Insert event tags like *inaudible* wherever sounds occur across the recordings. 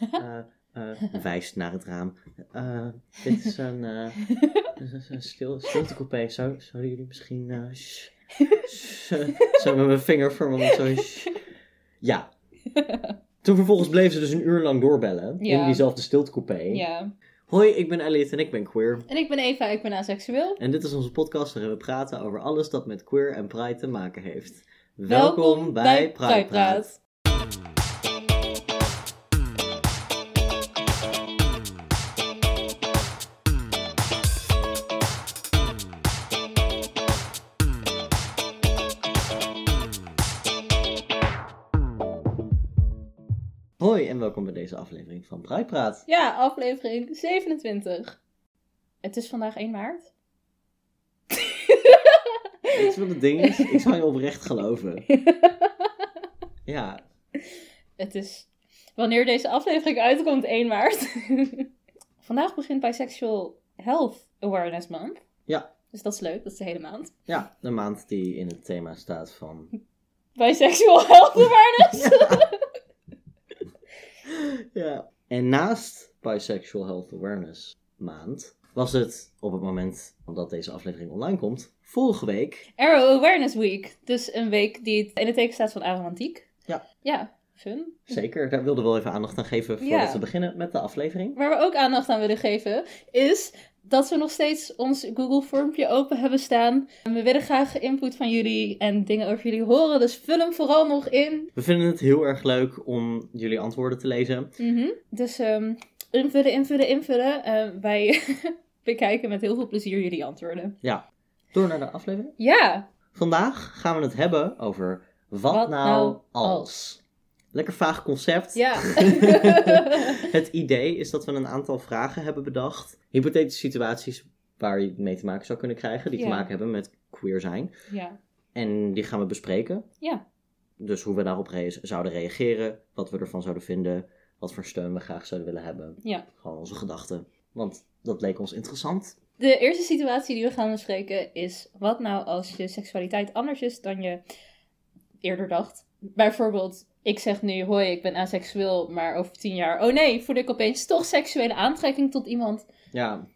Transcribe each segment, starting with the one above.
eh, eh, wijst naar het raam. Eh, dit is een, een stil, stiltecoupé. Zou, zouden jullie misschien... shh, eh, zo met mijn vinger vermomd zo... shh. Ja. Toen vervolgens bleef ze dus een uur lang doorbellen. In diezelfde stiltecoupé. Ja. Hoi, ik ben Elliot en ik ben queer. En ik ben Eva, ik ben aseksueel. En dit is onze podcast waarin we praten over alles dat met queer en pride te maken heeft. Welkom bij Pride Praat. Welkom bij deze aflevering van Pride Praat. Ja, aflevering 27. Het is vandaag 1 maart. *laughs* Weet je wat het ding is? Ik zou je oprecht geloven. *laughs* Ja, Het is wanneer deze aflevering uitkomt 1 maart. *laughs* vandaag begint Bisexual Health Awareness Month. Ja. Dus dat is leuk, dat is de hele maand. ja, de maand die in het thema staat van... Bisexual Health Awareness. Ja. *laughs* En naast Bisexual Health Awareness maand was het op het moment dat deze aflevering online komt, vorige week. Arrow Awareness Week. Dus een week die het in het teken staat van aromantiek. Ja. Ja, fun. Zeker, daar wilden we wel even aandacht aan geven voordat Ja. we beginnen met de aflevering. Waar we ook aandacht aan willen geven, is dat we nog steeds ons Google vormpje open hebben staan. We willen graag input van jullie en dingen over jullie horen, dus vul hem vooral nog in. We vinden het heel erg leuk om jullie antwoorden te lezen. Mhm. Dus ehm, invullen, invullen, invullen. Eh, wij *laughs* bekijken met heel veel plezier jullie antwoorden. Ja, door naar de aflevering. Ja, Vandaag gaan we het hebben over wat, Wat nou nou als. als? Lekker vaag concept. ja. *laughs* *laughs* het idee is dat we een aantal vragen hebben bedacht. Hypothetische situaties waar je mee te maken zou kunnen krijgen. Die te maken hebben met queer zijn. ja. En die gaan we bespreken. Ja. Dus hoe we daarop zouden reageren. Wat we ervan zouden vinden. Wat voor steun we graag zouden willen hebben. Ja. Gewoon onze gedachten. Want dat leek ons interessant. De eerste situatie die we gaan bespreken is: wat nou als je seksualiteit anders is dan je eerder dacht? Bijvoorbeeld, ik zeg nu: hoi, ik ben aseksueel, maar over tien jaar, oh nee, voel ik opeens toch seksuele aantrekking tot iemand. Ja.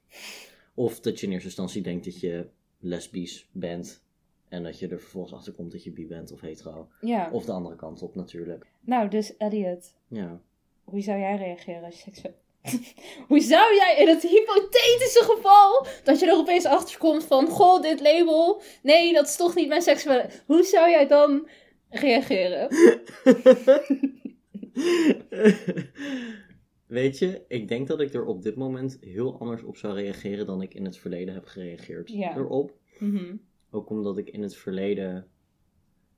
Of dat je in eerste instantie denkt dat je lesbisch bent. En dat je er vervolgens achter komt dat je bi bent of hetero. Ja. Of de andere kant op natuurlijk. Nou, dus Elliot, Ja. hoe zou jij reageren als je seksueel. *laughs* hoe zou jij in het hypothetische geval dat je er opeens achter komt van: goh, dit label, nee, dat is toch niet mijn seksuele. Hoe zou jij dan reageren? *laughs* Weet je, ik denk dat ik er op dit moment heel anders op zou reageren dan ik in het verleden heb gereageerd Ja. erop. Mhm. Ook omdat ik in het verleden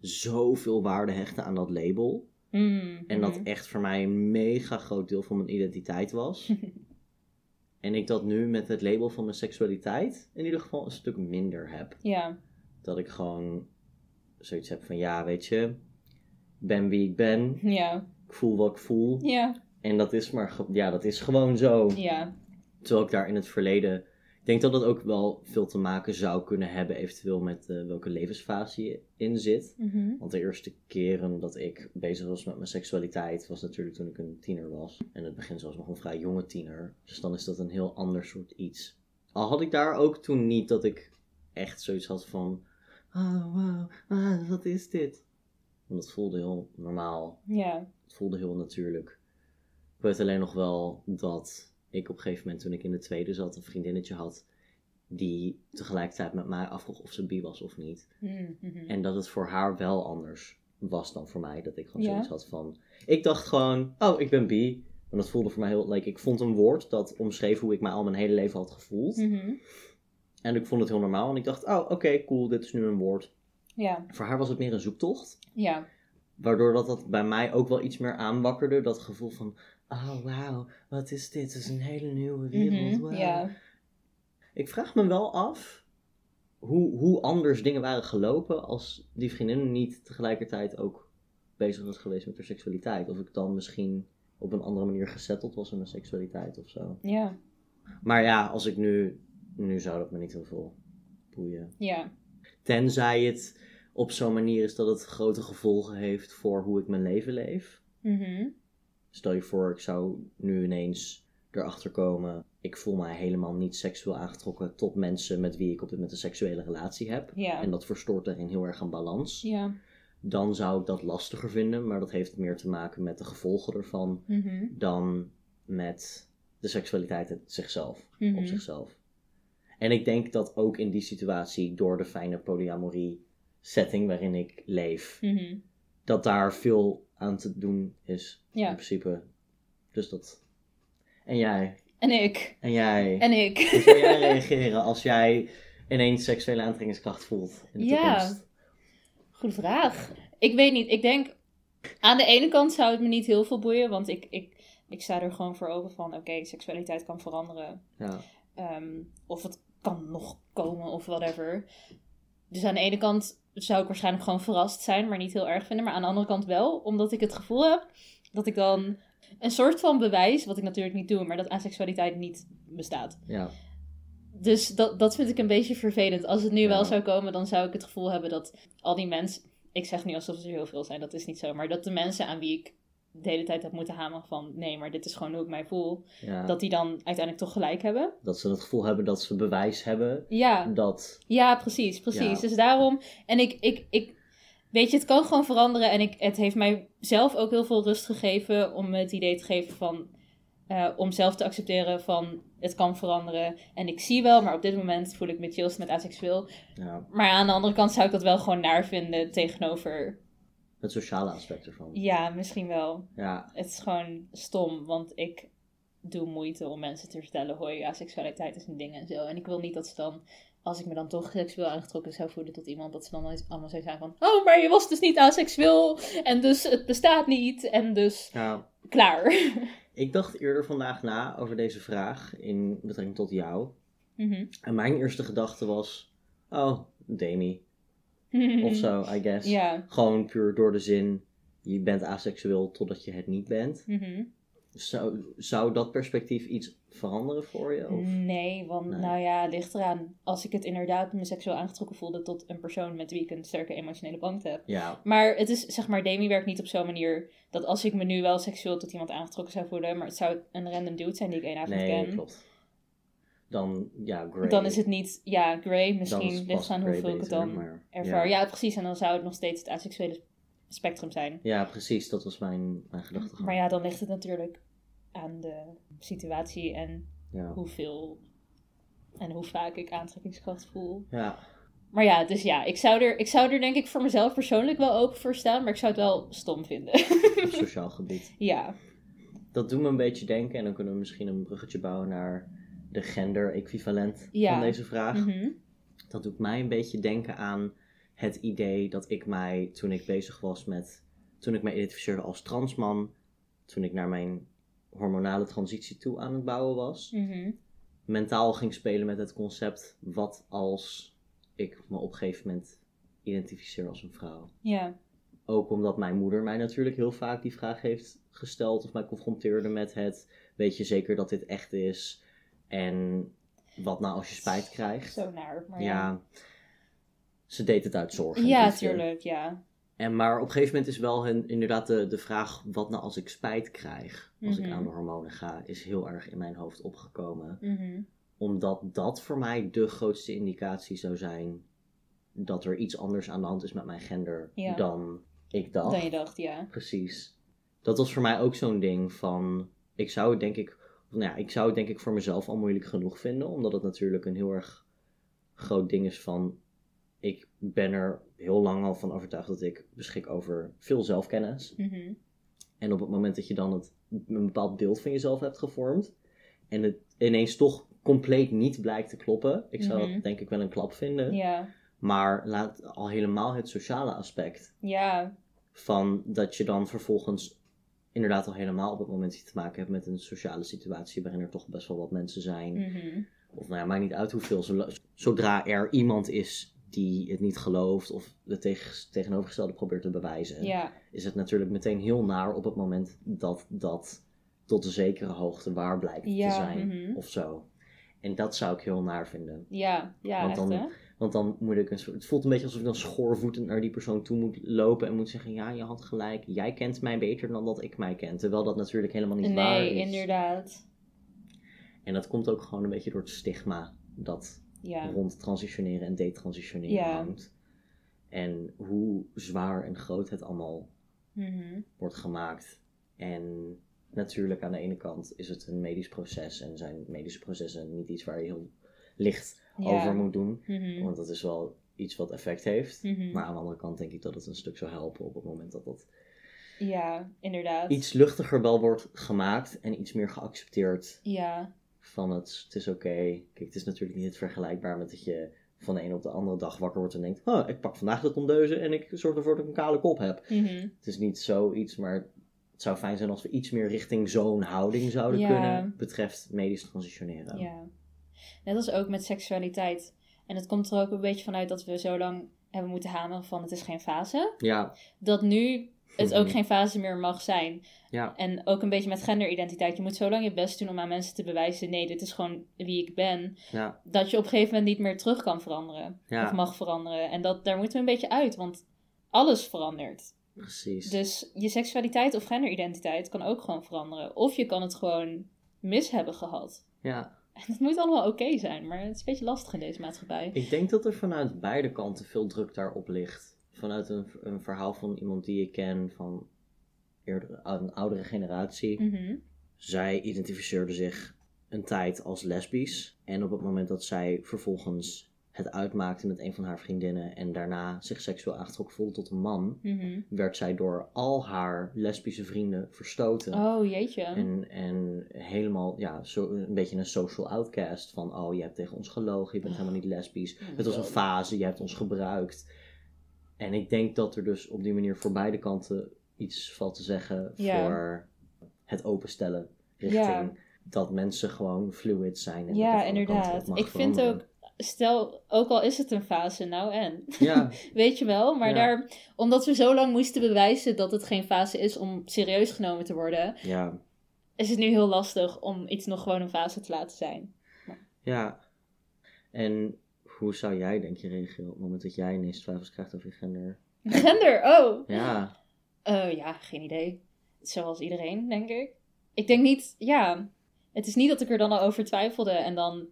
zoveel waarde hechtte aan dat label. Mm, En dat mhm. echt voor mij een mega groot deel van mijn identiteit was. *laughs* en ik dat nu met het label van mijn seksualiteit in ieder geval een stuk minder heb. Ja, Dat ik gewoon zoiets heb van ja, weet je, ik ben wie ik ben. ja, Ik voel wat ik voel. ja, En dat is maar, ja, dat is gewoon zo. ja. Terwijl ik daar in het verleden. Ik denk dat dat ook wel veel te maken zou kunnen hebben, eventueel met eh, welke levensfase je in zit. Mhm. Want de eerste keren dat ik bezig was met mijn seksualiteit was natuurlijk toen ik een tiener was. En in het begin zelfs nog een vrij jonge tiener. Dus dan is dat een heel ander soort iets. Al had ik daar ook toen niet dat ik echt zoiets had van. Oh wow, ah, wat is dit? Want het voelde heel normaal. Ja, Het voelde heel natuurlijk. Ik weet alleen nog wel dat ik op een gegeven moment toen ik in de tweede zat een vriendinnetje had. Die tegelijkertijd met mij afvroeg of ze bi was of niet. Mm, mhm. En dat het voor haar wel anders was dan voor mij. Dat ik gewoon Ja. zoiets had van... Ik dacht gewoon, oh, ik ben bi. En dat voelde voor mij heel... Like, ik vond een woord dat omschreef hoe ik mij al mijn hele leven had gevoeld. Mhm. En ik vond het heel normaal. En ik dacht, oh, oké, cool, dit is nu een woord. ja, Voor haar was het meer een zoektocht. ja, Waardoor dat, dat bij mij ook wel iets meer aanwakkerde. Dat gevoel van, oh, wauw, wat is dit? Het is een hele nieuwe wereld. Mhm, ja, Ik vraag me wel af hoe, hoe anders dingen waren gelopen als die vriendin niet tegelijkertijd ook bezig was geweest met haar seksualiteit. Of ik dan misschien op een andere manier gesetteld was in mijn seksualiteit of zo. ja, Maar ja, als ik nu, nu zou dat me niet heel veel boeien. ja, Tenzij het op zo'n manier is dat het grote gevolgen heeft voor hoe ik mijn leven leef. Mhm. stel je voor, ik zou nu ineens erachter komen. Ik voel mij helemaal niet seksueel aangetrokken tot mensen met wie ik op dit moment een seksuele relatie heb. En dat verstoort daarin heel erg aan balans. Ja. Dan zou ik dat lastiger vinden, maar dat heeft meer te maken met de gevolgen ervan Mhm. dan met de seksualiteit zichzelf, Mhm. op zichzelf. En ik denk dat ook in die situatie, door de fijne polyamorie setting waarin ik leef, Mhm. dat daar veel aan te doen is. Ja. In principe. Dus dat. En jij. En ik. En jij. En ik. Hoe zou jij *laughs* reageren als jij ineens seksuele aantrekkingskracht voelt in de Ja. toekomst? Goede vraag. Ik weet niet. Ik denk, aan de ene kant zou het me niet heel veel boeien, want ik, ik, ik sta er gewoon voor open van, oké, seksualiteit kan veranderen. Ja. Ehm, of het kan nog komen of whatever. Dus aan de ene kant zou ik waarschijnlijk gewoon verrast zijn, maar niet heel erg vinden. Maar aan de andere kant wel, omdat ik het gevoel heb dat ik dan een soort van bewijs, wat ik natuurlijk niet doe, maar dat aseksualiteit niet bestaat. Ja. Dus dat, dat vind ik een beetje vervelend. Als het nu Ja. wel zou komen, dan zou ik het gevoel hebben dat al die mensen. Ik zeg niet alsof er heel veel zijn, dat is niet zo. Maar dat de mensen aan wie ik de hele tijd heb moeten hameren van nee, maar dit is gewoon hoe ik mij voel. ja. Dat die dan uiteindelijk toch gelijk hebben. Dat ze het gevoel hebben dat ze bewijs hebben Ja, dat. ja precies, precies. Ja. Dus daarom. En ik, ik, ik. Weet je, het kan gewoon veranderen. En ik, het heeft mij zelf ook heel veel rust gegeven om me het idee te geven van. eh, om zelf te accepteren van het kan veranderen. En ik zie wel, maar op dit moment voel ik me chillst met aseksueel. Ja, Maar aan de andere kant zou ik dat wel gewoon naar vinden tegenover. Het sociale aspect ervan. Ja, misschien wel. Ja. Het is gewoon stom, want ik doe moeite om mensen te vertellen: hoi, aseksualiteit is een ding en zo. En ik wil niet dat ze dan, als ik me dan toch seksueel aangetrokken zou voelen tot iemand, dat ze dan allemaal zou zijn van: oh, maar je was dus niet aseksueel. En dus het bestaat niet. En dus ja. klaar. *laughs* Ik dacht eerder vandaag na over deze vraag in betrekking tot jou. Mhm. En mijn eerste gedachte was: oh, Demi. Of zo, *laughs* I guess. Ja. Gewoon puur door de zin: je bent aseksueel totdat je het niet bent. Mhm. Zou, zou dat perspectief iets veranderen voor je? Of? Nee, want Nee. nou ja, het ligt eraan. Als ik het inderdaad me seksueel aangetrokken voelde tot een persoon met wie ik een sterke emotionele band heb. Ja, Maar het is, zeg maar, Demi werkt niet op zo'n manier dat als ik me nu wel seksueel tot iemand aangetrokken zou voelen, maar het zou een random dude zijn die ik één avond nee, ken. klopt. Dan, ja, Grey. Dan is het niet, ja, Grey, misschien ligt aan hoeveel ik het dan maar- ervaar. Ja. Ja. precies. En dan zou het nog steeds het asexuele spectrum zijn. Ja, precies. Dat was mijn, mijn gedachte. Maar ja, dan ligt het natuurlijk aan de situatie en Ja. hoeveel en hoe vaak ik aantrekkingskracht voel. ja. Maar ja, dus ja, ik zou, er, ik zou er denk ik voor mezelf persoonlijk wel open voor staan, maar ik zou het wel stom vinden. op sociaal gebied. *laughs* ja. Dat doet me een beetje denken, en dan kunnen we misschien een bruggetje bouwen naar de gender-equivalent Ja. van deze vraag. Mhm. Dat doet mij een beetje denken aan het idee dat ik mij, toen ik bezig was met, toen ik mij identificeerde als transman, toen ik naar mijn hormonale transitie toe aan het bouwen was, Mhm. mentaal ging spelen met het concept, wat als ik me op een gegeven moment identificeer als een vrouw. Ja. Ook omdat mijn moeder mij natuurlijk heel vaak die vraag heeft gesteld of mij confronteerde met het, weet je zeker dat dit echt is? En wat nou als je spijt krijgt? Zo naar. Maar ja. ja, ze deed het uit zorg. ja, liefde. tuurlijk, ja. En maar op een gegeven moment is wel hun, inderdaad de, de vraag, wat nou als ik spijt krijg, als Mhm. ik aan de hormonen ga, is heel erg in mijn hoofd opgekomen. Mhm. Omdat dat voor mij de grootste indicatie zou zijn dat er iets anders aan de hand is met mijn gender Ja. dan ik dacht. Dan je dacht, ja. Precies. Dat was voor mij ook zo'n ding van. Ik zou het denk ik. Nou ja, ik zou het denk ik voor mezelf al moeilijk genoeg vinden. Omdat het natuurlijk een heel erg groot ding is van. Ik ben er heel lang al van overtuigd dat ik beschik over veel zelfkennis. Mhm. En op het moment dat je dan het, een bepaald beeld van jezelf hebt gevormd. En het ineens toch compleet niet blijkt te kloppen. Ik zou Mhm. dat denk ik wel een klap vinden. Ja. Maar laat al helemaal het sociale aspect Ja. van dat je dan vervolgens inderdaad al helemaal op het moment dat je te maken hebt met een sociale situatie waarin er toch best wel wat mensen zijn. Mhm. Of nou ja, maakt niet uit hoeveel. Zo- Zodra er iemand is die het niet gelooft of het tegen, tegenovergestelde probeert te bewijzen, Ja. is het natuurlijk meteen heel naar op het moment dat dat tot een zekere hoogte waar blijkt Ja, te zijn mhm. of zo. En dat zou ik heel naar vinden. Ja. Ja, Want echt dan- hè? Want dan moet ik een soort. Het voelt een beetje alsof ik dan schoorvoetend naar die persoon toe moet lopen en moet zeggen: Ja, je had gelijk. Jij kent mij beter dan dat ik mij ken. Terwijl dat natuurlijk helemaal niet waar is. Nee, inderdaad. En dat komt ook gewoon een beetje door het stigma dat Ja. rond transitioneren en detransitioneren Ja. hangt. En hoe zwaar en groot het allemaal Mhm. wordt gemaakt. En natuurlijk aan de ene kant is het een medisch proces en zijn medische processen niet iets waar je heel licht Ja. over moet doen. Mhm. Want dat is wel iets wat effect heeft. Mhm. Maar aan de andere kant denk ik dat het een stuk zou helpen op het moment dat dat Ja, inderdaad. iets luchtiger wel wordt gemaakt en iets meer geaccepteerd Ja, van het, het is oké. Kijk, het is natuurlijk niet vergelijkbaar met dat je van de een op de andere dag wakker wordt en denkt, oh, ik pak vandaag de tondeuzen en ik zorg ervoor dat ik een kale kop heb. Mhm. Het is niet zoiets, maar het zou fijn zijn als we iets meer richting zo'n houding zouden Ja. kunnen, betreft medisch transitioneren. ja. Net als ook met seksualiteit. En het komt er ook een beetje vanuit dat we zo lang hebben moeten hameren van het is geen fase. Ja, Dat nu het ook Mhm. geen fase meer mag zijn. ja, En ook een beetje met genderidentiteit. Je moet zo lang je best doen om aan mensen te bewijzen: nee, dit is gewoon wie ik ben. ja, Dat je op een gegeven moment niet meer terug kan veranderen. Ja. Of mag veranderen. En dat, daar moeten we een beetje uit, want alles verandert. precies. Dus je seksualiteit of genderidentiteit kan ook gewoon veranderen. Of je kan het gewoon mis hebben gehad. Ja, En *laughs* het moet allemaal oké zijn, maar het is een beetje lastig in deze maatschappij. ik denk dat er vanuit beide kanten veel druk daarop ligt. Vanuit een, een verhaal van iemand die ik ken van eerder, een oudere generatie. Mhm. Zij identificeerde zich een tijd als lesbisch. En op het moment dat zij vervolgens het uitmaakte met een van haar vriendinnen en daarna zich seksueel aangetrokken voelde tot een man, Mhm. werd zij door al haar lesbische vrienden verstoten. Oh, jeetje. En, en helemaal, ja, zo, een beetje een social outcast. Van, oh, je hebt tegen ons gelogen, je bent helemaal niet lesbisch. Het was een fase, je hebt ons gebruikt. En ik denk dat er dus op die manier voor beide kanten iets valt te zeggen voor het openstellen richting dat mensen gewoon fluid zijn. En Ja, inderdaad. Ik vind ook, stel, ook al is het een fase, nou en. Ja, *laughs* Weet je wel, maar Ja. daar, omdat we zo lang moesten bewijzen dat het geen fase is om serieus genomen te worden, ja, is het nu heel lastig om iets nog gewoon een fase te laten zijn. ja. En hoe zou jij, denk je, reageren op het moment dat jij ineens twijfels krijgt over je gender? Gender, oh! Ja, Eh, ja, geen idee. Zoals iedereen, denk ik. Ik denk niet, ja. Het is niet dat ik er dan al over twijfelde en dan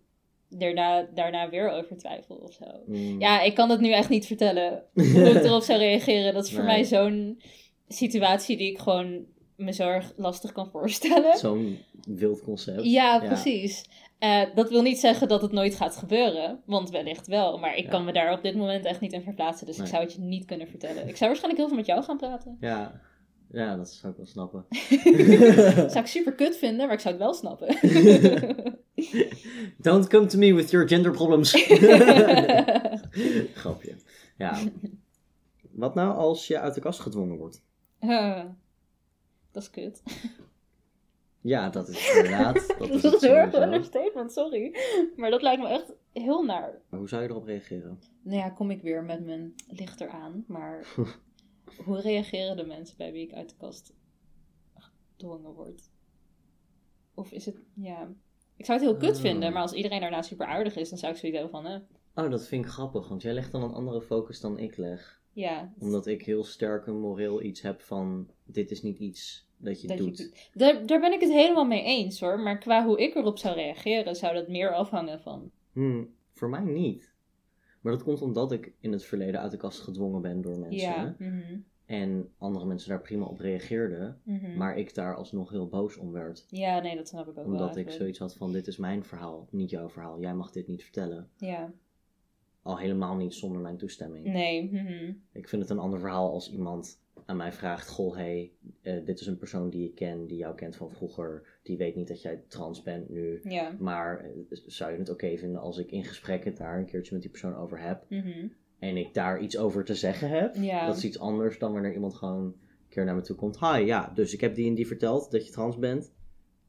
daarna, daarna weer over twijfel of zo. mm, Ja, ik kan het nu echt niet vertellen *laughs* hoe ik erop zou reageren. Dat is voor mij zo'n situatie die ik gewoon me zo erg lastig kan voorstellen. zo'n wild concept. Ja, precies. Eh, dat wil niet zeggen dat het nooit gaat gebeuren, want wellicht wel. Maar ik Ja. kan me daar op dit moment echt niet in verplaatsen, dus Nee. ik zou het je niet kunnen vertellen. Ik zou waarschijnlijk heel veel met jou gaan praten. Ja, ja dat zou ik wel snappen. Dat *laughs* zou ik super kut vinden, maar ik zou het wel snappen. *laughs* Don't come to me with your gender problems. *laughs* Grapje. Ja. Wat nou als je uit de kast gedwongen wordt? Eh, dat is kut. Ja, dat is inderdaad. Dat is Dat is heel erg een understatement, sorry. Maar dat lijkt me echt heel naar. Maar hoe zou je erop reageren? Nou ja, kom ik weer met mijn lichter aan. Maar hoe reageren de mensen bij wie ik uit de kast gedwongen word? Of is het, ja... Ik zou het heel kut Ah. vinden, maar als iedereen daarna super aardig is, dan zou ik zoiets hebben van, eh, Oh, dat vind ik grappig, want jij legt dan een andere focus dan ik leg. ja. Omdat ik heel sterk een moreel iets heb van, dit is niet iets dat je dat doet. Daar, daar ben ik het helemaal mee eens hoor. Maar qua hoe ik erop zou reageren, zou dat meer afhangen van. Hmm, voor mij niet. Maar dat komt omdat ik in het verleden uit de kast gedwongen ben door mensen. Ja. mhm, En andere mensen daar prima op reageerden. mhm. Maar ik daar alsnog heel boos om werd. Ja, nee, dat snap ik ook wel. Omdat ik eigenlijk. zoiets had van, dit is mijn verhaal, niet jouw verhaal. Jij mag dit niet vertellen. Ja, Al helemaal niet zonder mijn toestemming. nee. mhm. Ik vind het een ander verhaal als iemand aan mij vraagt: Goh, hey, eh, dit is een persoon die ik ken, die jou kent van vroeger. Die weet niet dat jij trans bent nu. Ja. Maar eh, zou je het oké vinden als ik in gesprek het daar een keertje met die persoon over heb? mhm. En ik daar iets over te zeggen heb? Ja. Dat is iets anders dan wanneer iemand gewoon een keer naar me toe komt. Hi, ja, dus ik heb die en die verteld dat je trans bent.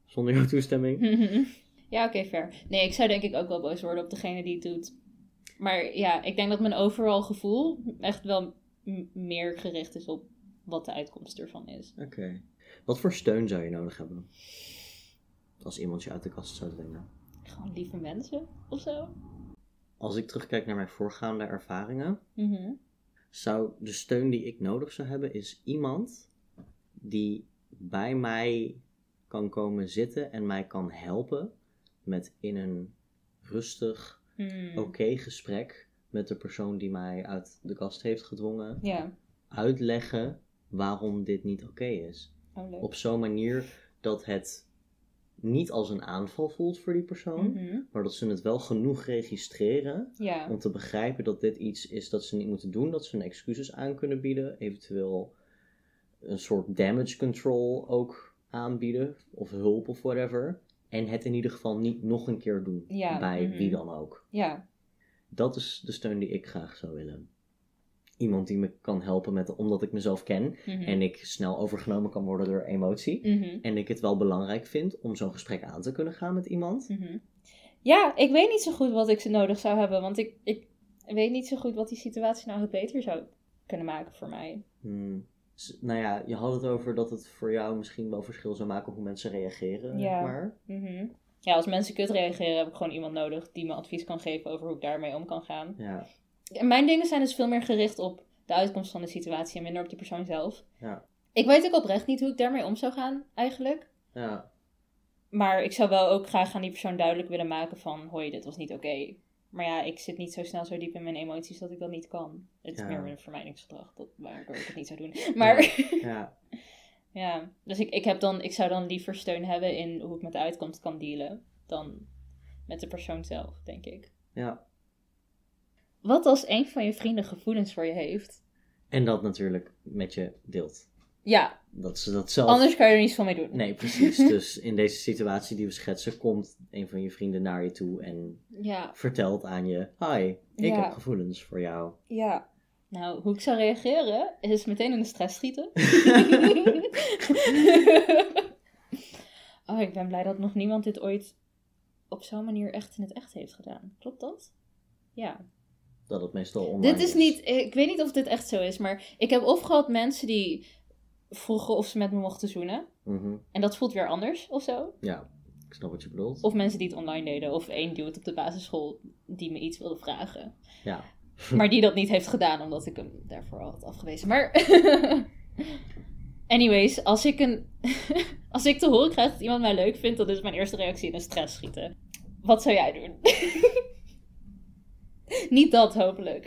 Zonder jouw toestemming. *laughs* Ja, oké, fair. Nee, ik zou denk ik ook wel boos worden op degene die het doet. Maar ja, ik denk dat mijn overal gevoel echt wel meer gericht is op wat de uitkomst ervan is. Oké. Wat voor steun zou je nodig hebben? Als iemand je uit de kast zou dwingen. Gewoon lieve mensen of zo. als ik terugkijk naar mijn voorgaande ervaringen, Mhm. zou de steun die ik nodig zou hebben, is iemand die bij mij kan komen zitten en mij kan helpen met in een rustig, Mm. oké gesprek met de persoon die mij uit de kast heeft gedwongen, uitleggen waarom dit niet oké is. oh. Op zo'n manier dat het niet als een aanval voelt voor die persoon, Mhm. maar dat ze het wel genoeg registreren Ja, om te begrijpen dat dit iets is dat ze niet moeten doen, dat ze hun excuses aan kunnen bieden, eventueel een soort damage control ook aanbieden, of hulp of whatever. En het in ieder geval niet nog een keer doen, Ja, bij mhm. wie dan ook. ja, Dat is de steun die ik graag zou willen. Iemand die me kan helpen met, omdat ik mezelf ken Mhm. en ik snel overgenomen kan worden door emotie. Mhm. En ik het wel belangrijk vind om zo'n gesprek aan te kunnen gaan met iemand. Mhm. Ja, ik weet niet zo goed wat ik ze nodig zou hebben, want ik, ik weet niet zo goed wat die situatie nou het beter zou kunnen maken voor mij. Hmm. Nou ja, je had het over dat het voor jou misschien wel verschil zou maken hoe mensen reageren. Ja. Maar. Ja, als mensen kut reageren, heb ik gewoon iemand nodig die me advies kan geven over hoe ik daarmee om kan gaan. ja, En mijn dingen zijn dus veel meer gericht op de uitkomst van de situatie en minder op die persoon zelf. ja, Ik weet ook oprecht niet hoe ik daarmee om zou gaan, eigenlijk. ja, Maar ik zou wel ook graag aan die persoon duidelijk willen maken van... Hoi, dit was niet oké. Maar ja, ik zit niet zo snel zo diep in mijn emoties dat ik dat niet kan. Het is Ja. meer een vermijdingsgedrag, dat, waardoor ik het niet zou doen. Maar ja, *laughs* ja, dus ik, ik, heb dan, ik zou dan liever steun hebben in hoe ik met de uitkomst kan dealen... dan met de persoon zelf, denk ik. ja. Wat als een van je vrienden gevoelens voor je heeft? En dat natuurlijk met je deelt. Ja, Dat ze dat zelf... anders kan je er niets van mee doen. Nee, precies. *laughs* dus in deze situatie die we schetsen, komt een van je vrienden naar je toe en Ja, vertelt aan je: Hi, ik Ja. heb gevoelens voor jou. ja. Nou, hoe ik zou reageren is meteen in de stress schieten. *laughs* *laughs* oh, ik ben blij dat nog niemand dit ooit op zo'n manier echt in het echt heeft gedaan. Klopt dat? Ja. Dat het meestal online Dit is niet, ik weet niet of dit echt zo is, maar ik heb of gehad mensen die vroegen of ze met me mochten zoenen. Mhm. En dat voelt weer anders of zo. Ja, ik snap wat je bedoelt. Of mensen die het online deden. Of één dude op de basisschool die me iets wilde vragen. Ja, *laughs* Maar die dat niet heeft gedaan, omdat ik hem daarvoor al had afgewezen. Maar. *laughs* Anyways, als ik, een *laughs* als ik te horen krijg dat iemand mij leuk vindt, dan is mijn eerste reactie in een stress schieten. Wat zou jij doen? *laughs* niet dat, hopelijk.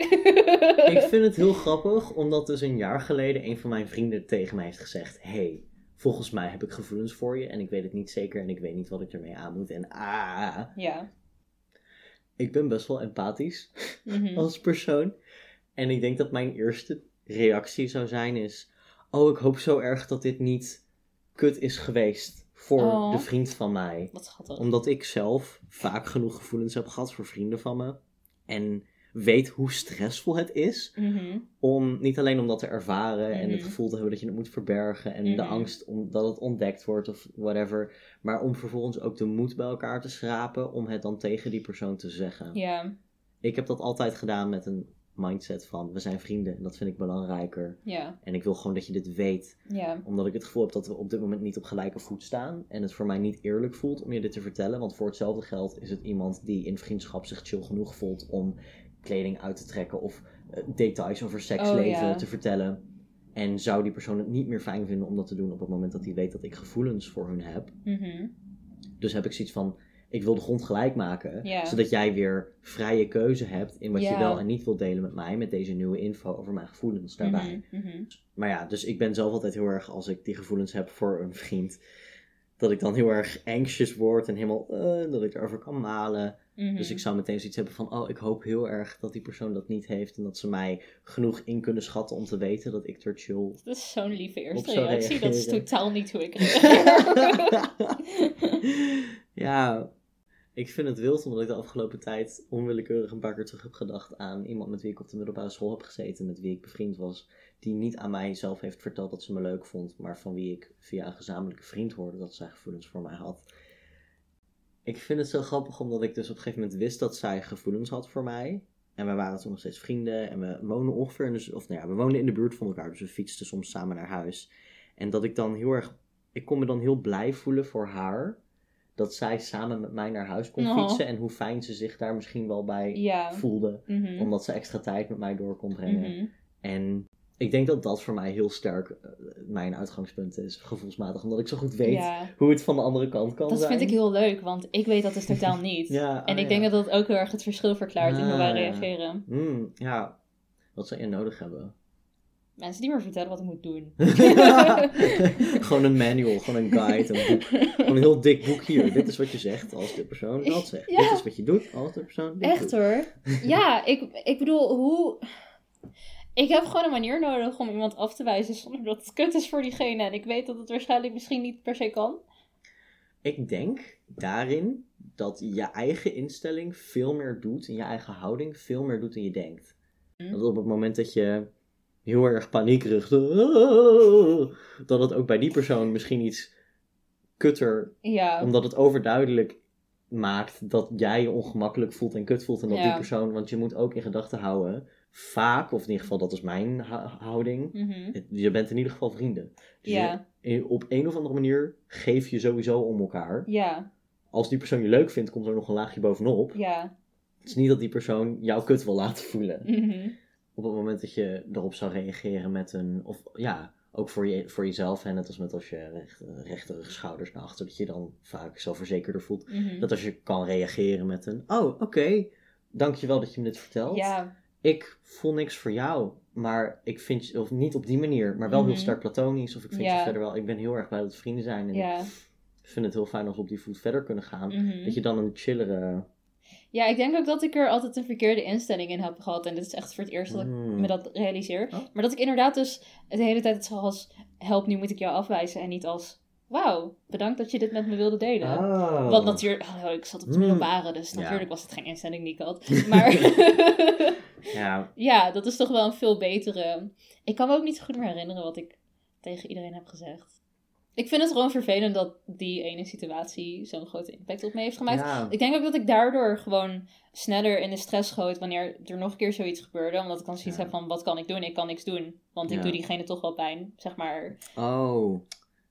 ik *laughs* vind het heel grappig, omdat dus een jaar geleden een van mijn vrienden tegen mij heeft gezegd: Hey, volgens mij heb ik gevoelens voor je en ik weet het niet zeker en ik weet niet wat ik ermee aan moet. En ah, Ja. ik ben best wel empathisch *laughs* Mhm. als persoon. En ik denk dat mijn eerste reactie zou zijn is... Oh, ik hoop zo erg dat dit niet kut is geweest voor Oh. de vriend van mij. Wat schattig. Omdat ik zelf vaak genoeg gevoelens heb gehad voor vrienden van me. En weet hoe stressvol het is Mhm. om niet alleen om dat te ervaren en het Mhm. gevoel te hebben dat je het moet verbergen en de Mhm. angst om, dat het ontdekt wordt of whatever. Maar om vervolgens ook de moed bij elkaar te schrapen om het dan tegen die persoon te zeggen. Ja, Ik heb dat altijd gedaan met een mindset van we zijn vrienden en dat vind ik belangrijker. ja, En ik wil gewoon dat je dit weet, ja. omdat ik het gevoel heb dat we op dit moment niet op gelijke voet staan. En het voor mij niet eerlijk voelt om je dit te vertellen, want voor hetzelfde geld is het iemand die in vriendschap zich chill genoeg voelt om kleding uit te trekken of eh, details over seksleven Oh, ja. te vertellen. En zou die persoon het niet meer fijn vinden om dat te doen op het moment dat hij weet dat ik gevoelens voor hun heb. Mhm. Dus heb ik zoiets van, ik wil de grond gelijk maken. Zodat jij weer vrije keuze hebt in wat je wel en niet wilt delen met mij. Met deze nieuwe info over mijn gevoelens daarbij. Mhm, mhm. Maar ja, dus ik ben zelf altijd heel erg, als ik die gevoelens heb voor een vriend. Dat ik dan heel erg anxious word en helemaal, eh, dat ik erover kan malen. Mhm. Dus ik zou meteen zoiets hebben van, oh, ik hoop heel erg dat die persoon dat niet heeft. En dat ze mij genoeg in kunnen schatten om te weten dat ik er chill Dat is zo'n lieve eerste reactie. Dat is totaal niet hoe ik *laughs* reageer. *laughs* *laughs* ja, ik vind het wild omdat ik de afgelopen tijd onwillekeurig een paar keer terug heb gedacht aan iemand met wie ik op de middelbare school heb gezeten, met wie ik bevriend was, die niet aan mij zelf heeft verteld dat ze me leuk vond, maar van wie ik via een gezamenlijke vriend hoorde dat zij gevoelens voor mij had. Ik vind het zo grappig omdat ik dus op een gegeven moment wist dat zij gevoelens had voor mij. En we waren toen nog steeds vrienden en we wonen ongeveer, of nou ja, we woonden in de buurt van elkaar, dus we fietsten soms samen naar huis. En dat ik dan heel erg, ik kon me dan heel blij voelen voor haar, dat dat zij samen met mij naar huis kon Oh. fietsen. En hoe fijn ze zich daar misschien wel bij Ja. voelde. Mhm. Omdat ze extra tijd met mij door kon brengen. Mhm. En ik denk dat dat voor mij heel sterk eh, mijn uitgangspunt is, gevoelsmatig. Omdat ik zo goed weet Ja, hoe het van de andere kant kan dat zijn. vind ik heel leuk, want ik weet dat dus totaal *laughs* niet. Ja, En oh ik denk dat dat ook heel erg het verschil verklaart in hoe wij Ah, reageren. Mm, ja, wat zou je nodig hebben? Mensen die me vertellen wat ik moet doen. *laughs* gewoon een manual, gewoon een guide, een boek. Gewoon een heel dik boek hier. Dit is wat je zegt als de persoon dat zegt. Ja. Dit is wat je doet als de persoon dit Echt doet. hoor. *laughs* Ja, ik, ik bedoel, hoe... Ik heb gewoon een manier nodig om iemand af te wijzen zonder dat het kut is voor diegene. En ik weet dat het waarschijnlijk misschien niet per se kan. Ik denk daarin dat je eigen instelling veel meer doet, en je eigen houding veel meer doet dan je denkt. Dat op het moment dat je heel erg paniekerig, *laughs* dat het ook bij die persoon misschien iets kutter Ja, Omdat het overduidelijk maakt dat jij je ongemakkelijk voelt en kut voelt. En dat Ja. die persoon, want je moet ook in gedachten houden, vaak, of in ieder geval dat is mijn hou- houding, mhm. je bent in ieder geval vrienden. Dus ja, je- op een of andere manier geef je sowieso om elkaar. ja, Als die persoon je leuk vindt, komt er nog een laagje bovenop. ja. Het is niet dat die persoon jouw kut wil laten voelen. mhm. Op het moment dat je erop zou reageren met een, of ja, ook voor, je, voor jezelf, hè, net als met als je recht, rechterige schouders naar achter, dat je dan vaak zelfverzekerder voelt. mhm. Dat als je kan reageren met een, oh oké, dankjewel dat je me dit vertelt. Ja, Ik voel niks voor jou, maar ik vind je, of niet op die manier, maar wel Mhm. heel sterk platonisch. Of ik vind Ja. je verder wel, ik ben heel erg blij dat we vrienden zijn. En ja. ik vind het heel fijn als we op die voet verder kunnen gaan. mhm. Dat je dan een chillere... Ja, ik denk ook dat ik er altijd een verkeerde instelling in heb gehad. En dit is echt voor het eerst dat ik Mm. me dat realiseer. Oh. Maar dat ik inderdaad dus de hele tijd het zo als... Help, nu moet ik jou afwijzen. En niet als... Wauw, bedankt dat je dit met me wilde delen. Oh. Want natuurlijk... Hallo, ik zat op de Mm. middelbare. Dus Ja. natuurlijk was het geen instelling die ik had. *laughs* Maar... *laughs* Ja, ja, dat is toch wel een veel betere... Ik kan me ook niet zo goed meer herinneren wat ik tegen iedereen heb gezegd. Ik vind het gewoon vervelend dat die ene situatie zo'n grote impact op me heeft gemaakt. ja. Ik denk ook dat ik daardoor gewoon sneller in de stress schoot wanneer er nog een keer zoiets gebeurde. Omdat ik dan zoiets Ja. heb van, wat kan ik doen? Ik kan niks doen. Want ik doe diegene toch wel pijn, zeg maar. Oh,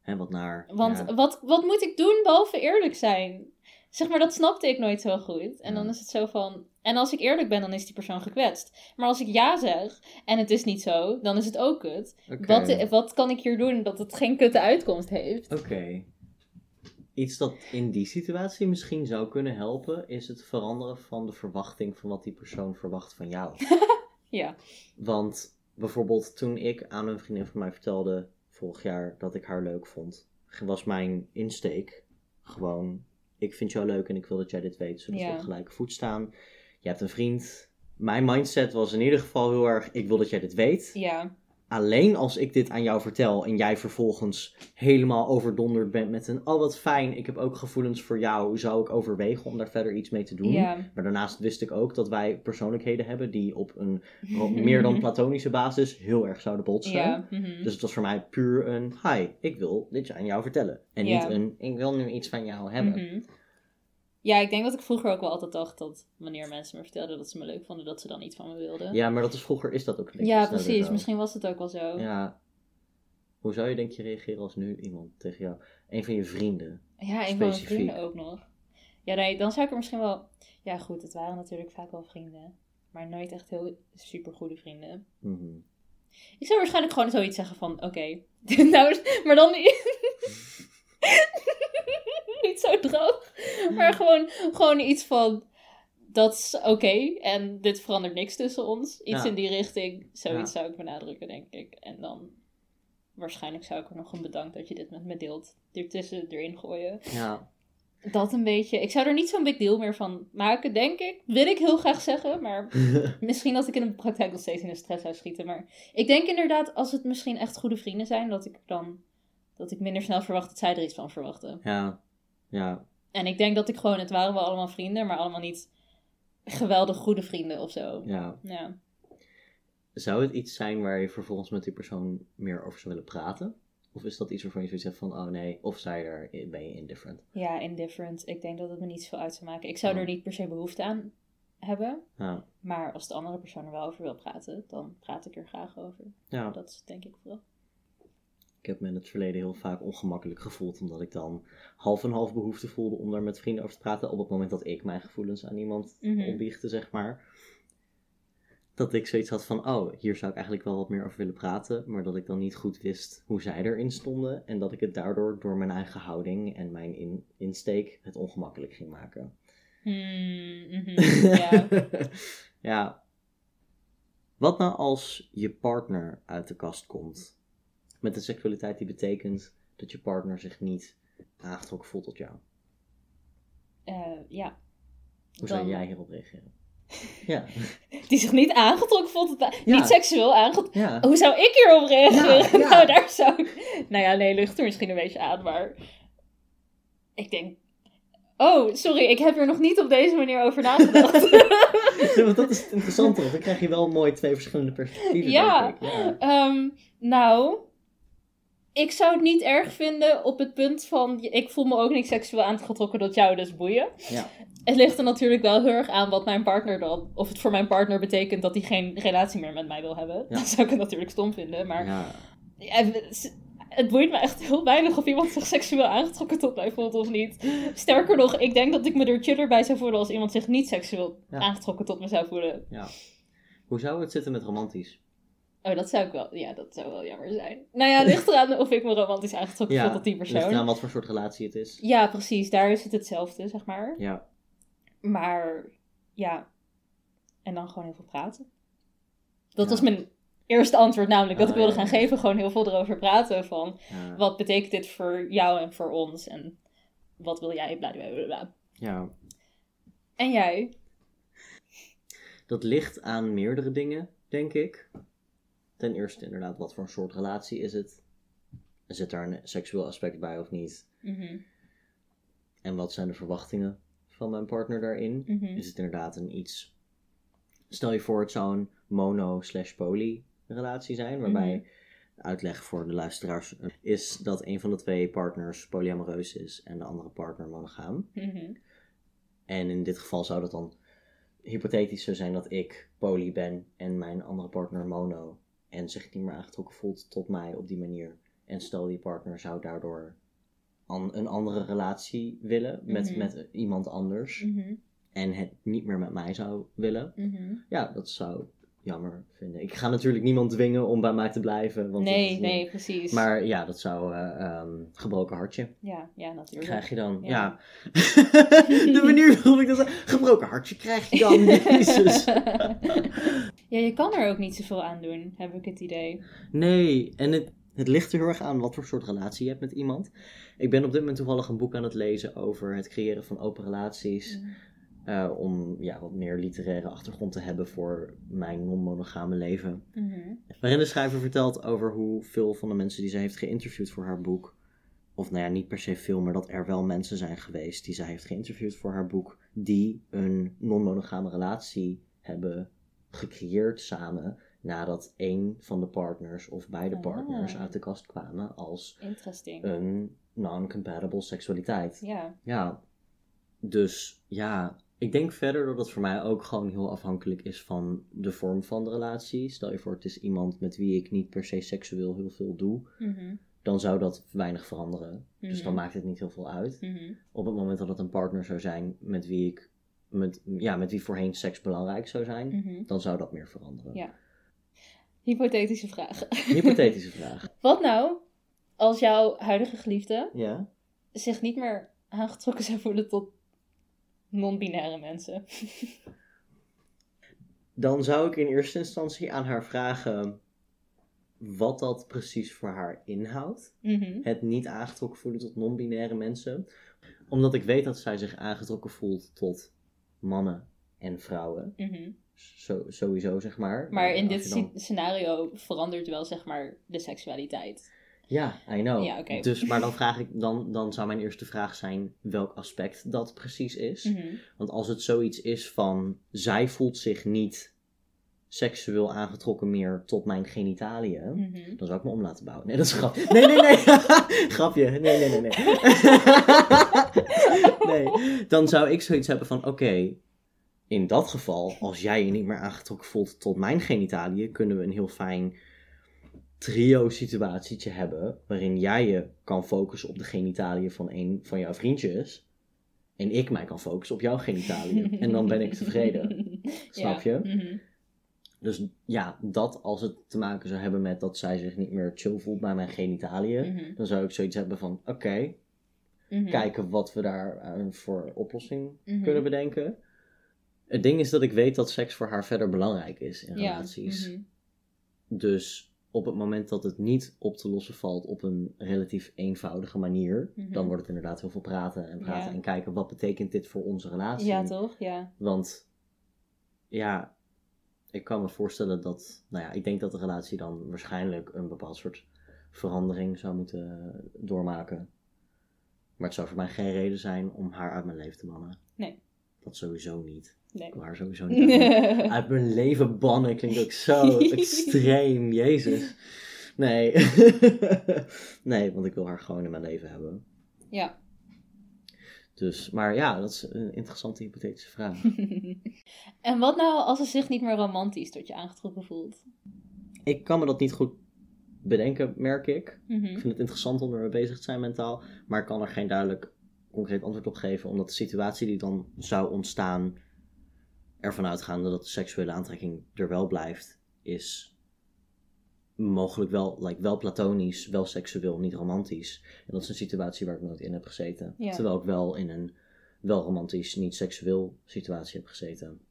en wat naar. Want wat, wat moet ik doen behalve eerlijk zijn? Zeg maar, dat snapte ik nooit zo goed. En dan is het zo van... En als ik eerlijk ben, dan is die persoon gekwetst. Maar als ik ja zeg en het is niet zo, dan is het ook kut. Wat, wat kan ik hier doen dat het geen kutte uitkomst heeft? Oké. Iets dat in die situatie misschien zou kunnen helpen, is het veranderen van de verwachting van wat die persoon verwacht van jou. *laughs* Ja. Want bijvoorbeeld toen ik aan een vriendin van mij vertelde vorig jaar dat ik haar leuk vond, was mijn insteek gewoon: ik vind jou leuk en ik wil dat jij dit weet, zodat Ja. we op gelijke voet staan. Je hebt een vriend. Mijn mindset was in ieder geval heel erg: ik wil dat jij dit weet. Ja. Alleen als ik dit aan jou vertel en jij vervolgens helemaal overdonderd bent met een: oh wat fijn, ik heb ook gevoelens voor jou, zou ik overwegen om daar verder iets mee te doen. Maar daarnaast wist ik ook dat wij persoonlijkheden hebben die op een meer dan *laughs* platonische basis heel erg zouden botsen. Mhm. Dus het was voor mij puur een: hi, ik wil dit aan jou vertellen. En niet een: ik wil nu iets van jou hebben. Mhm. Ja, ik denk dat ik vroeger ook wel altijd dacht dat wanneer mensen me vertelden dat ze me leuk vonden, dat ze dan iets van me wilden. Ja, maar dat is vroeger is dat ook een beetje Ja, sneller precies. zo. Misschien was het ook wel zo. Ja, Ja. Hoe zou je denk je reageren als nu iemand tegen jou, een van je vrienden? een van mijn vrienden ook nog. Ja, nee, dan zou ik er misschien wel... Ja, goed, het waren natuurlijk vaak wel vrienden. Maar nooit echt heel super goede vrienden. Mhm. Ik zou waarschijnlijk gewoon zoiets zeggen van, oké, *laughs* nou, maar dan niet... *laughs* *laughs* niet zo droog. *laughs* Maar gewoon, gewoon iets van, dat is oké en dit verandert niks tussen ons. Iets Ja. in die richting, zoiets Ja. zou ik benadrukken, denk ik. En dan, waarschijnlijk zou ik er nog een bedankt dat je dit met me deelt, ertussen erin gooien. Ja. Dat een beetje, ik zou er niet zo'n big deal meer van maken, denk ik. Wil ik heel graag zeggen, maar *laughs* Misschien dat ik in de praktijk nog steeds in de stress zou schieten. Maar ik denk inderdaad, als het misschien echt goede vrienden zijn, dat ik dan dat ik minder snel verwacht dat zij er iets van verwachten. ja. Ja. En ik denk dat ik gewoon, het waren wel allemaal vrienden, maar allemaal niet geweldig goede vrienden of zo. Ja. Ja. Zou het iets zijn waar je vervolgens met die persoon meer over zou willen praten? Of is dat iets waarvan je zoiets hebt van, oh nee, of zij er, ben je indifferent? Ja, indifferent. Ik denk dat het me niet zoveel uit zou maken. Ik zou er niet per se behoefte aan hebben. Ja. Maar als de andere persoon er wel over wil praten, dan praat ik er graag over. Ja. Dat is denk ik vooral. Ik heb me in het verleden heel vaak ongemakkelijk gevoeld, omdat ik dan half en half behoefte voelde om daar met vrienden over te praten. Op het moment dat ik mijn gevoelens aan iemand opbiechte, zeg maar. Dat ik zoiets had van, oh, hier zou ik eigenlijk wel wat meer over willen praten. Maar dat ik dan niet goed wist hoe zij erin stonden. En dat ik het daardoor door mijn eigen houding en mijn in insteek het ongemakkelijk ging maken. Hmm, ja. *laughs* ja. Wat nou als je partner uit de kast komt? Met een seksualiteit die betekent dat je partner zich niet aangetrokken voelt tot jou. Eh, ja. Hoe zou Dan- jij hierop reageren? *laughs* Ja. Die zich niet aangetrokken voelt. het- Ja. Niet seksueel aangetrokken. Ja. Hoe zou ik hierop reageren? *laughs* Ja. Nou, daar zou ik... Nou ja, nee, lucht er misschien een beetje aan, maar... Ik denk... Oh, sorry, ik heb er nog niet op deze manier over nagedacht. *laughs* Ja, want dat is het interessante. want Dan krijg je wel mooi twee verschillende perspectieven. Ja. Ehm, nou, ik zou het niet erg vinden op het punt van... Ik voel me ook niet seksueel aangetrokken tot jou, dus boeien. Ja. Het ligt er natuurlijk wel heel erg aan wat mijn partner dan... Of het voor mijn partner betekent dat hij geen relatie meer met mij wil hebben. Ja. Dan zou ik het natuurlijk stom vinden, maar... Ja. Het- het boeit me echt heel weinig of iemand zich seksueel aangetrokken tot mij voelt of niet. Sterker nog, ik denk dat ik me er chiller bij zou voelen als iemand zich niet seksueel aangetrokken tot me zou voelen. ja. Hoe zou het zitten met romantisch? Oh, dat zou ik wel, ja, dat zou wel jammer zijn. Nou ja, ligt eraan of ik me romantisch aangetrokken voel tot die ligt eraan persoon. wat voor soort relatie het is. Ja, precies, daar is het hetzelfde, zeg maar. Ja. Maar ja, en dan gewoon heel veel praten. Dat Ja. was mijn eerste antwoord, namelijk dat Ah, ik wilde ja, gaan ja. geven, gewoon heel veel erover praten van... Ja. wat betekent dit voor jou en voor ons? En wat wil jij? Bla, bla, bla. ja. En jij? Dat ligt aan meerdere dingen, denk ik. Ten eerste inderdaad, wat voor een soort relatie is het? Zit daar een seksueel aspect bij of niet? Mhm, En wat zijn de verwachtingen van mijn partner daarin? mhm, Is het inderdaad een iets... Stel je voor, het zou een mono slash poly relatie zijn, waarbij Mhm. uitleg voor de luisteraars is dat een van de twee partners polyamoreus is en de andere partner monogaam. mhm, En in dit geval zou dat dan hypothetisch zo zijn dat ik poly ben en mijn andere partner mono. En zich niet meer aangetrokken voelt tot mij op die manier. En stel die partner zou daardoor an- een andere relatie willen met, Mhm. met iemand anders. mhm, En het niet meer met mij zou willen. mhm. Ja, dat zou jammer vinden. Ik ga natuurlijk niemand dwingen om bij mij te blijven. Want Nee, nee, precies. Maar ja, dat zou ehm, gebroken hartje. Ja, ja, natuurlijk. Krijg je dan, Ja. ja. *laughs* de manier waarop ik dat zeg, gebroken hartje krijg je dan, *laughs* Jezus. ja, je kan er ook niet zoveel aan doen, heb ik het idee. Nee, en het, het ligt er heel erg aan wat voor soort relatie je hebt met iemand. Ik ben op dit moment toevallig een boek aan het lezen over het creëren van open relaties. Eh, om ja, wat meer literaire achtergrond te hebben voor mijn non-monogame leven. Mhm, Waarin de schrijver vertelt over hoe veel van de mensen die zij heeft geïnterviewd voor haar boek. Of nou ja, niet per se veel, maar dat er wel mensen zijn geweest die zij heeft geïnterviewd voor haar boek. Die een non-monogame relatie hebben gecreëerd samen. Nadat een van de partners of beide Ah. partners uit de kast kwamen als een non-compatible seksualiteit. Ja. Ja, dus ja, ik denk verder dat het voor mij ook gewoon heel afhankelijk is van de vorm van de relatie. Stel je voor, het is iemand met wie ik niet per se seksueel heel veel doe, Mhm, dan zou dat weinig veranderen. Dus Mhm. dan maakt het niet heel veel uit. mhm. Op het moment dat het een partner zou zijn met wie ik, met, ja, met wie voorheen seks belangrijk zou zijn, Mhm. dan zou dat meer veranderen. Ja. Hypothetische vraag. Hypothetische *laughs* vraag. Wat nou als jouw huidige geliefde Ja? zich niet meer aangetrokken zou voelen tot non-binaire mensen? *laughs* Dan zou ik in eerste instantie aan haar vragen wat dat precies voor haar inhoudt. Mhm, het niet aangetrokken voelen tot non-binaire mensen. Omdat ik weet dat zij zich aangetrokken voelt tot mannen en vrouwen. mhm. Zo, sowieso, zeg maar. Maar in als dit dan- scenario verandert wel, zeg maar, de seksualiteit. Ja, I know. Ja. Dus, maar dan, vraag ik, dan, dan zou mijn eerste vraag zijn welk aspect dat precies is. Mhm. Want als het zoiets is van, zij voelt zich niet seksueel aangetrokken meer tot mijn genitaliën. Mhm. Dan zou ik me om laten bouwen. Nee, dat is grap. Nee, nee, nee. *laughs* Grapje. Nee, nee, nee, nee. *laughs* nee. Dan zou ik zoiets hebben van, oké, in dat geval, als jij je niet meer aangetrokken voelt tot mijn genitaliën, kunnen we een heel fijn trio-situatietje hebben. waarin jij je kan focussen op de genitaliën van een van jouw vriendjes. en ik mij kan focussen op jouw genitaliën. en dan ben ik tevreden. *laughs* Snap je? Mhm. Dus ja, dat als het te maken zou hebben met dat zij zich niet meer chill voelt bij mijn genitaliën. Mhm. dan zou ik zoiets hebben van: oké, Mhm. kijken wat we daar eh, voor oplossing kunnen bedenken. Het ding is dat ik weet dat seks voor haar verder belangrijk is in Ja. relaties. Dus op het moment dat het niet op te lossen valt op een relatief eenvoudige manier, Mhm. dan wordt het inderdaad heel veel praten en praten Ja. en kijken wat betekent dit voor onze relatie. Ja, toch? Ja. Want ja, ik kan me voorstellen dat, nou ja, ik denk dat de relatie dan waarschijnlijk een bepaald soort verandering zou moeten doormaken. Maar het zou voor mij geen reden zijn om haar uit mijn leven te bannen. Nee. Dat sowieso niet. Nee. Ik wil haar sowieso niet uit, *laughs* uit mijn leven bannen. Klinkt ook zo *laughs* extreem, jezus. Nee. *laughs* nee, want ik wil haar gewoon in mijn leven hebben. ja. Dus, maar ja, dat is een interessante hypothetische vraag. en wat nou als ze zich niet meer romantisch tot je aangetrokken voelt? Ik kan me dat niet goed bedenken, merk ik. Mhm. Ik vind het interessant om ermee bezig te zijn mentaal. Maar ik kan er geen duidelijk concreet antwoord op geven. Omdat de situatie die dan zou ontstaan. Ervan uitgaande dat de seksuele aantrekking er wel blijft. is mogelijk wel, like, wel platonisch, wel seksueel, niet romantisch. En dat is een situatie waar ik nooit in heb gezeten. Ja. Terwijl ik wel in een wel romantisch, niet seksueel situatie heb gezeten.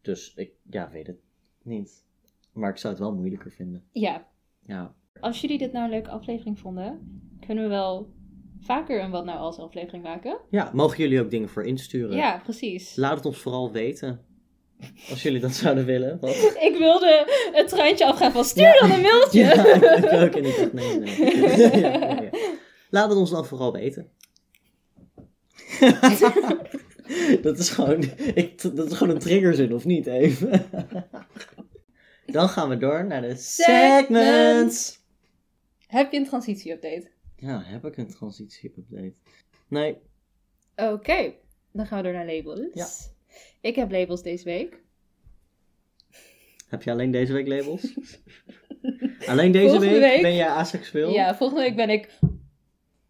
Dus ik ja, weet het niet. Maar ik zou het wel moeilijker vinden. Ja. Ja. Als jullie dit nou een leuke aflevering vonden, kunnen we wel vaker een Wat Nou Als aflevering maken. Ja, mogen jullie ook dingen voor insturen? Ja, precies. Laat het ons vooral weten. Als jullie dat zouden willen. Wat? *laughs* Ik wilde het treintje afgaan van stuur dan een mailtje. Ja, *laughs* ik, ik ook. En ik dacht, nee, *laughs* nee. ja. Laat het ons dan vooral weten. dat, is gewoon, ik, dat is gewoon een triggerzin, of niet? Even. dan gaan we door naar de segments. Heb je een transitie-update? Ja, heb ik een transitie-update? Nee. Oké, dan gaan we door naar labels. Ja. Ik heb labels deze week. Heb je alleen deze week labels? *laughs* alleen deze Volgende week, ben jij aseksueel? Ja, volgende week ben ik...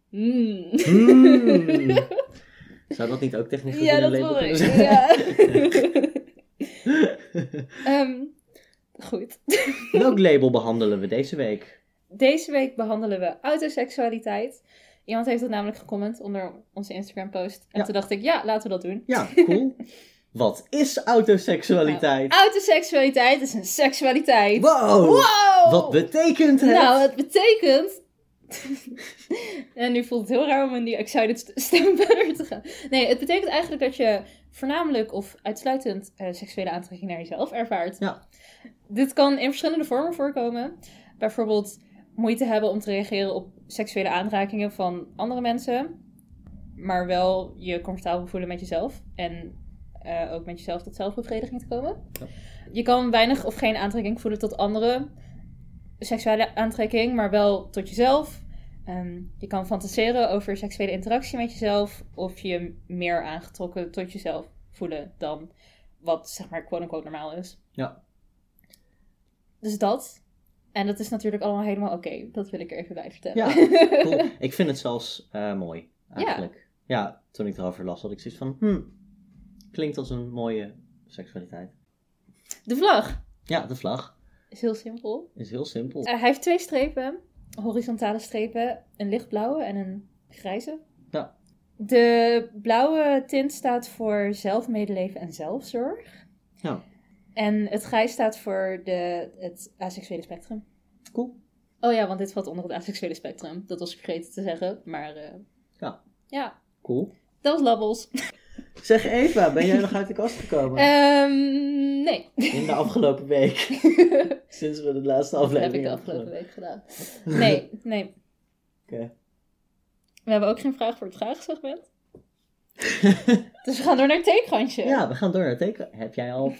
Mm. *laughs* Zou dat niet ook technisch gezien Ja, een dat label wil ik. kunnen zijn? Ja. *laughs* Ehm, goed. Welk label behandelen we deze week? Deze week behandelen we autoseksualiteit. Iemand heeft het namelijk gecomment onder onze Instagram post. En Ja. toen dacht ik, ja, laten we dat doen. Ja, cool. *laughs* Wat is autoseksualiteit? Autoseksualiteit is een seksualiteit. Wow! Wow! Wat betekent het? Nou, het betekent... *laughs* en nu voelt het heel raar om in die excited st- stem verder te gaan. Nee, het betekent eigenlijk dat je voornamelijk of uitsluitend eh, seksuele aantrekking naar jezelf ervaart. Ja. Dit kan in verschillende vormen voorkomen. Bijvoorbeeld moeite hebben om te reageren op seksuele aanrakingen van andere mensen. Maar wel je comfortabel voelen met jezelf. En eh, ook met jezelf tot zelfbevrediging te komen. Ja. Je kan weinig of geen aantrekking voelen tot anderen seksuele aantrekking, maar wel tot jezelf. Ehm, je kan fantaseren over seksuele interactie met jezelf, of je meer aangetrokken tot jezelf voelen dan wat zeg maar quote-unquote normaal is. Ja. Dus dat. En dat is natuurlijk allemaal helemaal oké. Dat wil ik er even bij vertellen. Ja, *laughs* cool. Ik vind het zelfs eh, mooi, eigenlijk. Ja. toen ik erover las, had ik zoiets van... Hmm, klinkt als een mooie seksualiteit. De vlag Ja, de vlag is heel simpel. is heel simpel. Eh, hij heeft twee strepen, horizontale strepen, een lichtblauwe en een grijze. Ja. De blauwe tint staat voor zelfmedeleven en zelfzorg. Ja. En het grijs staat voor de, het asexuele spectrum. Cool. Oh ja, want dit valt onder het asexuele spectrum. Dat was ik vergeten te zeggen, maar eh, Ja. ja, Cool. dat was Labbels. *laughs* Zeg Eva, ben jij nog uit de kast gekomen? Ehm nee. In de afgelopen week. *laughs* Sinds we de laatste Dat heb aflevering ik de hebben afgelopen week gedaan. Nee, nee. *laughs* Oké. We hebben ook geen vraag voor het vraagsegment. *laughs* Dus we gaan door naar het theekrantje. Ja, we gaan door naar het. Heb jij al,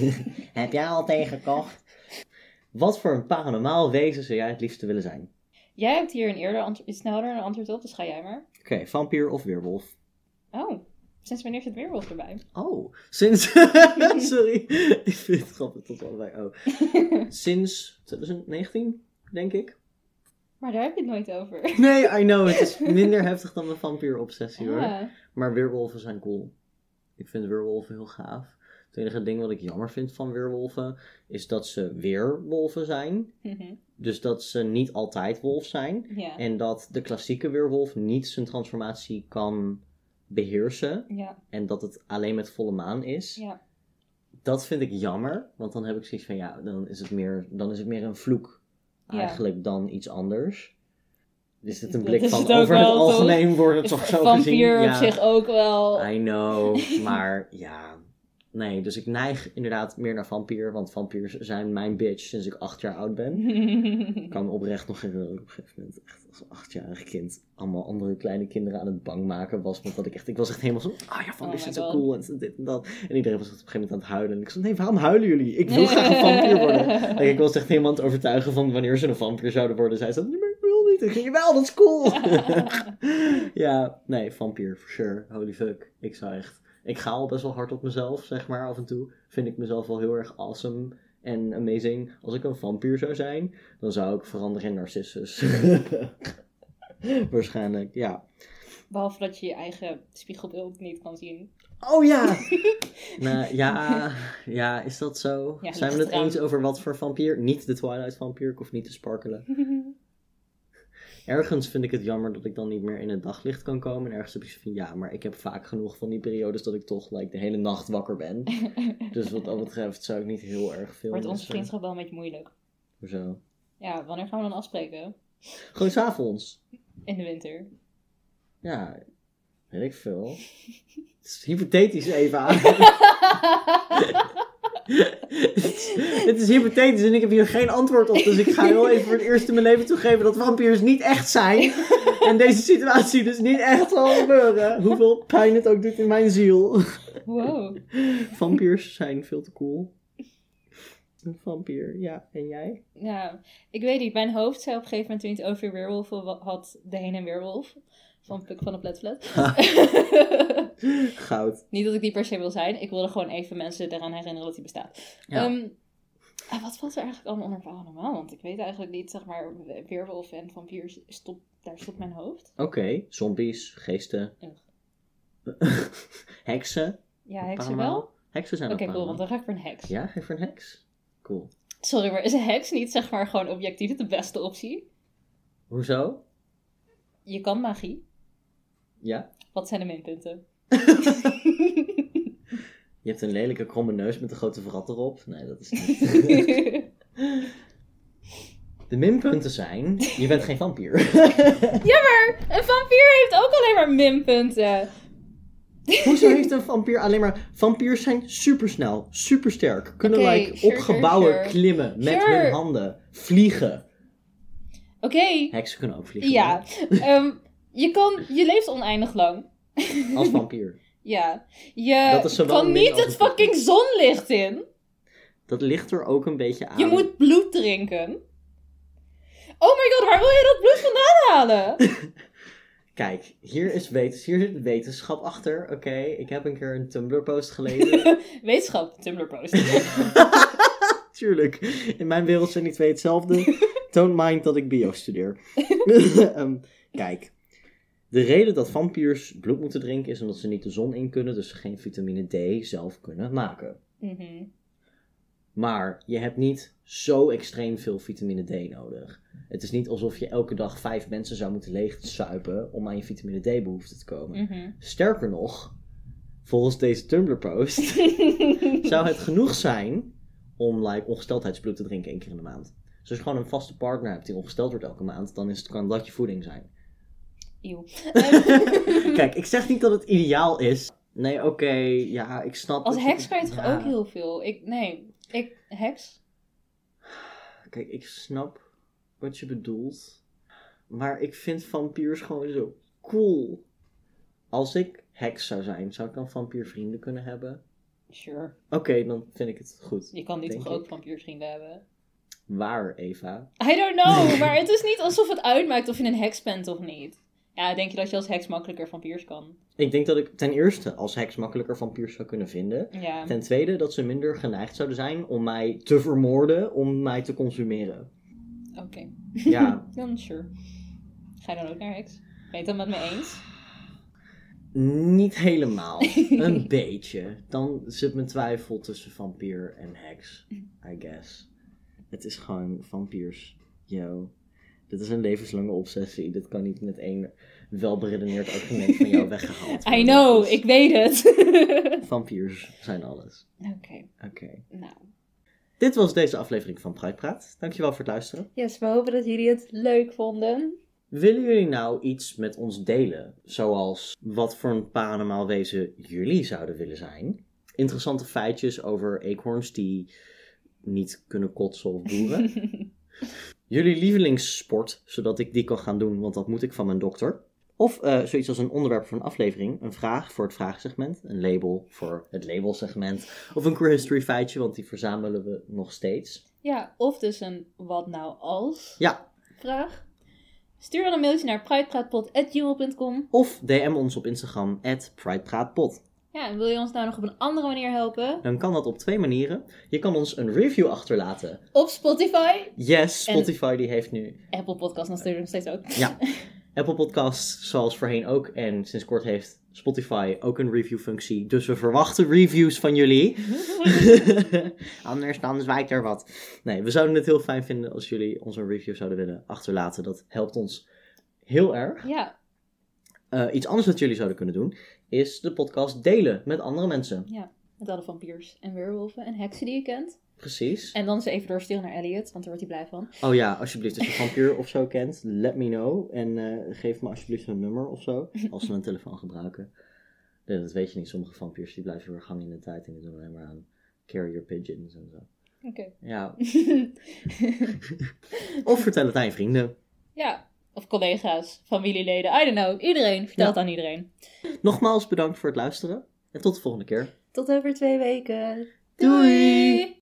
*laughs* heb jij al tegengekocht? Wat voor een paranormaal wezen zou jij het liefste willen zijn? Jij hebt hier een eerder ant- iets sneller een antwoord op, dus ga jij maar. Oké, vampier of weerwolf? Oh, sinds wanneer zit weerwolf erbij? Oh, sinds... *laughs* Sorry, ik vind het grappig tot allebei. Oh. Sinds 2019? denk ik. Maar daar heb je het nooit over. *laughs* Nee, I know. Het is *laughs* minder heftig dan mijn vampieropsessie hoor. Maar weerwolven zijn cool. Ik vind weerwolven heel gaaf. Het enige ding wat ik jammer vind van weerwolven is dat ze weerwolven zijn. Mhm. Dus dat ze niet altijd wolf zijn. ja. En dat de klassieke weerwolf niet zijn transformatie kan beheersen. Ja. En dat het alleen met volle maan is. Ja. Dat vind ik jammer. Want dan heb ik zoiets van ja, dan is het meer, dan is het meer een vloek Ja. eigenlijk dan iets anders. Is dit een blik van het over het toch? algemeen wordt het toch zo gezien? Vampier Ja. op zich ook wel. I know, *laughs* maar ja. Nee, dus ik neig inderdaad meer naar vampier. Want vampiers zijn mijn bitch sinds ik acht jaar oud ben. Ik kan oprecht nog herinneren op een gegeven moment echt als achtjarig kind allemaal andere kleine kinderen aan het bang maken was. Want dat ik echt, ik was echt helemaal zo, ah ja, vampiers Oh zijn zo cool en dit en dat. En iedereen was op een gegeven moment aan het huilen. En ik zei, nee, waarom huilen jullie? Ik wil *laughs* graag een vampier worden. Like, ik was echt helemaal aan het overtuigen van wanneer ze een vampier zouden worden. Zij zei, nee, maar ik wil niet. Ik ging, wel, dat is cool. *laughs* ja, nee, vampier, for sure. Holy fuck. Ik zou echt, ik ga al best wel hard op mezelf, zeg maar, af en toe. Vind ik mezelf wel heel erg awesome en amazing. Als ik een vampier zou zijn, dan zou ik veranderen in Narcissus. *laughs* Waarschijnlijk, ja. Behalve dat je je eigen spiegelbeeld niet kan zien. Oh ja! *laughs* nou, ja, ja, is dat zo? Ja, Zijn we het eens over wat voor vampier? Niet de Twilight vampier, ik hoef niet te sparkelen. *laughs* Ergens vind ik het jammer dat ik dan niet meer in het daglicht kan komen. En ergens heb ik zo van, ja, maar ik heb vaak genoeg van die periodes dat ik toch like, de hele nacht wakker ben. *laughs* Dus wat dat betreft zou ik niet heel erg veel Wordt onze vriendschap wel een beetje moeilijk. Hoezo? Ja, wanneer gaan we dan afspreken? Gewoon s'avonds. In de winter. Ja, weet ik veel. *laughs* Het is hypothetisch, Eva. *laughs* het is hypothetisch en ik heb hier geen antwoord op. Dus ik ga heel even voor het eerst in mijn leven toegeven dat vampiers niet echt zijn. En deze situatie dus niet echt zal gebeuren. Hoeveel pijn het ook doet in mijn ziel. wow. Vampiers zijn veel te cool. Een vampier, ja. En jij? Ja, ik weet niet. Mijn hoofd zei op een gegeven moment toen je het over weerwolven wa- had, de heen en weerwolf. Van Puk van de Pletflat. *laughs* Goud. niet dat ik die per se wil zijn. Ik wilde gewoon even mensen eraan herinneren dat die bestaat. Ja. Ehm, wat valt er eigenlijk allemaal onder paranormaal? Want ik weet eigenlijk niet, zeg maar, weerwolf en vampiers, stop, daar stopt mijn hoofd. Oké, zombies, geesten. *laughs* Heksen. Ja, heksen wel? Heksen zijn Oké, cool, want dan ga ik voor een heks. Ja, geef voor een heks. Cool. Sorry, maar is een heks niet, zeg maar, gewoon objectief de beste optie? Hoezo? Je kan magie. Ja? Wat zijn de minpunten? *laughs* Je hebt een lelijke kromme neus met een grote vrat erop. Nee, dat is niet. *laughs* De minpunten zijn, je bent geen vampier. *laughs* ja, maar een vampier heeft ook alleen maar minpunten. Hoezo heeft een vampier alleen maar... Vampiers zijn supersnel, supersterk. Kunnen Oké, like, sure, op gebouwen sure. klimmen met Sure. hun handen. Vliegen. Oké, Heksen kunnen ook vliegen. ja. Je, kan, je leeft oneindig lang. Als vampier. *laughs* Ja. Je kan niet het fucking zonlicht in. Dat ligt er ook een beetje aan. Je moet bloed drinken. Oh my god, waar wil je dat bloed vandaan halen? *laughs* Kijk, hier, is wetens, hier zit wetenschap achter. Oké, ik heb een keer een Tumblr post gelezen. *laughs* Wetenschap, Tumblr post. Tuurlijk. In mijn wereld zijn die twee hetzelfde. Don't mind dat ik bio studeer. Ehm, kijk. De reden dat vampiers bloed moeten drinken is omdat ze niet de zon in kunnen, dus ze geen vitamine D zelf kunnen maken. Mhm. Maar je hebt niet zo extreem veel vitamine D nodig. Het is niet alsof je elke dag vijf mensen zou moeten leegzuipen om aan je vitamine D behoefte te komen. Mhm. Sterker nog, volgens deze Tumblr post, *laughs* zou het genoeg zijn om like, ongesteldheidsbloed te drinken één keer in de maand. Dus als je gewoon een vaste partner hebt die ongesteld wordt elke maand, dan is het, kan dat je voeding zijn. Eeuw. *laughs* Kijk, ik zeg niet dat het ideaal is. Nee, oké, ja, ik snap... Als heks kan je toch ja. ook heel veel? Ik, nee, ik, heks? Kijk, ik snap wat je bedoelt. Maar ik vind vampiers gewoon zo cool. Als ik heks zou zijn, zou ik dan vampiervrienden kunnen hebben? Sure. Oké, dan vind ik het goed. Je kan nu Denk toch ook ik. vampiersvrienden hebben? Waar, Eva? I don't know, *laughs* maar het is niet alsof het uitmaakt of je een heks bent of niet. Ja, denk je dat je als heks makkelijker vampiers kan? Ik denk dat ik ten eerste als heks makkelijker vampiers zou kunnen vinden. Ja. Ten tweede dat ze minder geneigd zouden zijn om mij te vermoorden, om mij te consumeren. Oké. Ja, *laughs* Dan sure. Ga je dan ook naar heks? Ben je het dan met me eens? niet helemaal. *laughs* Een beetje. Dan zit mijn twijfel tussen vampier en heks, I guess. Het is gewoon vampiers. Yo. Dit is een levenslange obsessie. Dit kan niet met één welberedeneerd argument van jou *laughs* weggehaald worden. I know, Dus ik weet het. *laughs* Vampiers zijn alles. Oké, Oké. nou. Dit was deze aflevering van Pride Praat. Dankjewel voor het luisteren. Yes, we hopen dat jullie het leuk vonden. Willen jullie nou iets met ons delen? Zoals wat voor een paranormaal wezen jullie zouden willen zijn? Interessante feitjes over eekhoorns die niet kunnen kotsen of boeren? *laughs* jullie lievelingssport, zodat ik die kan gaan doen, want dat moet ik van mijn dokter. Of eh, zoiets als een onderwerp voor een aflevering, een vraag voor het vraagsegment, een label voor het labelsegment, of een queer history feitje, want die verzamelen we nog steeds. Ja, of dus een wat nou als Ja, vraag. Stuur dan een mailtje naar pridepraatpot.gmail.com. of DM ons op Instagram, pridepraatpot. Ja, en wil je ons nou nog op een andere manier helpen? Dan kan dat op twee manieren. Je kan ons een review achterlaten. Op Spotify. Yes, Spotify die heeft nu Apple Podcast natuurlijk nog steeds ook. Ja. *laughs* Apple Podcasts zoals voorheen ook. En sinds kort heeft Spotify ook een review functie. Dus we verwachten reviews van jullie. *laughs* Anders dan zwijkt er wat. Nee, we zouden het heel fijn vinden als jullie ons een review zouden willen achterlaten. Dat helpt ons heel erg. ja, Eh, iets anders wat jullie zouden kunnen doen, is de podcast delen met andere mensen. ja. Met alle vampiers en weerwolven en heksen die je kent. Precies. En dan eens even doorsturen naar Elliot, want daar wordt hij blij van. Oh ja, alsjeblieft, als je een vampier of zo kent, let me know. En eh, geef me alsjeblieft een nummer of zo, als ze een telefoon gebruiken. Nee, dat weet je niet. Sommige vampiers die blijven weer hangen in de tijd en die doen alleen maar aan carrier pigeons en zo. Oké. Ja. *laughs* Of vertel het aan je vrienden. ja, of collega's, familieleden, I don't know. Iedereen, vertel Ja. het aan iedereen. Nogmaals bedankt voor het luisteren en tot de volgende keer. Tot over twee weken. Doei!